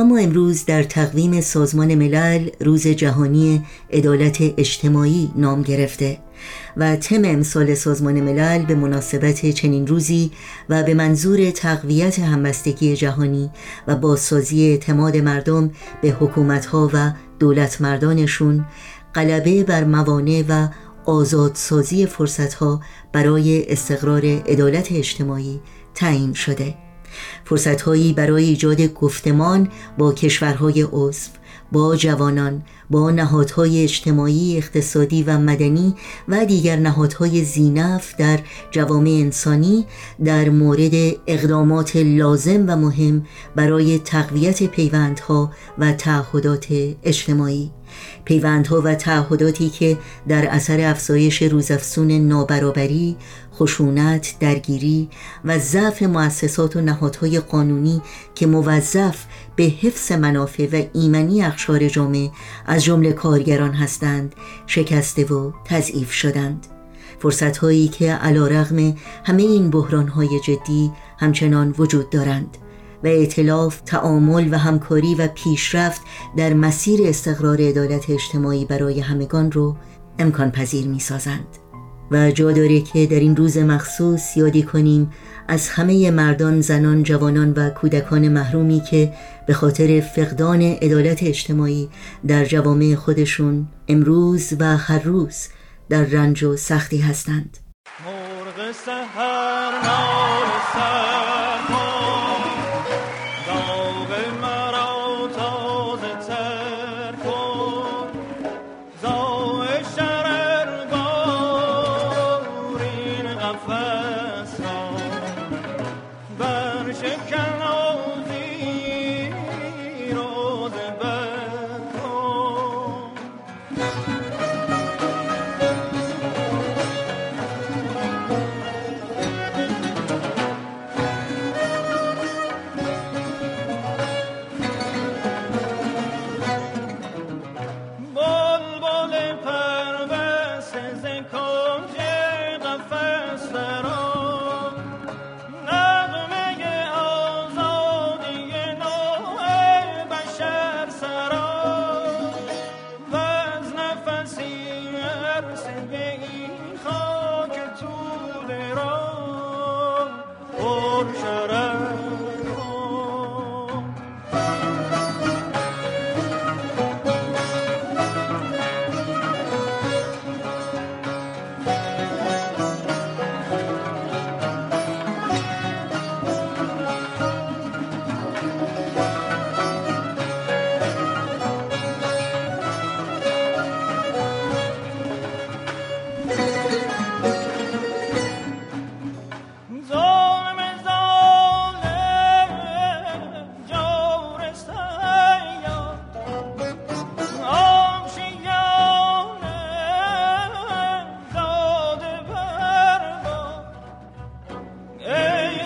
و ما امروز در تقویم سازمان ملل روز جهانی عدالت اجتماعی نام گرفته و تم امسال سازمان ملل به مناسبت چنین روزی و به منظور تقویت همبستگی جهانی و بازسازی اعتماد مردم به حکومتها و دولت مردانشون غلبه بر موانع و آزادسازی فرصتها برای استقرار عدالت اجتماعی تعیین شده. فرصتهایی برای ایجاد گفتمان با کشورهای عضو با جوانان با نهادهای اجتماعی اقتصادی و مدنی و دیگر نهادهای زینف در جوامع انسانی در مورد اقدامات لازم و مهم برای تقویت پیوندها و تعهدات اجتماعی. پیوندها و تعهداتی که در اثر افزایش روزافزون نابرابری خشونت، درگیری و ضعف مؤسسات و نهادهای قانونی که موظف به حفظ منافع و ایمنی اخشار جامعه از جمله کارگران هستند شکسته و تضعیف شدند. فرصت هایی که علا رغم همه این بحران های جدی همچنان وجود دارند. و اعتلاف، تعامل و همکاری و پیشرفت در مسیر استقرار عدالت اجتماعی برای همگان رو امکان پذیر می سازند. و جا داره که در این روز مخصوص یادی کنیم از همه مردان، زنان، جوانان و کودکان محرومی که به خاطر فقدان عدالت اجتماعی در جوامع خودشون امروز و هر روز در رنج و سختی هستند big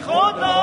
孔子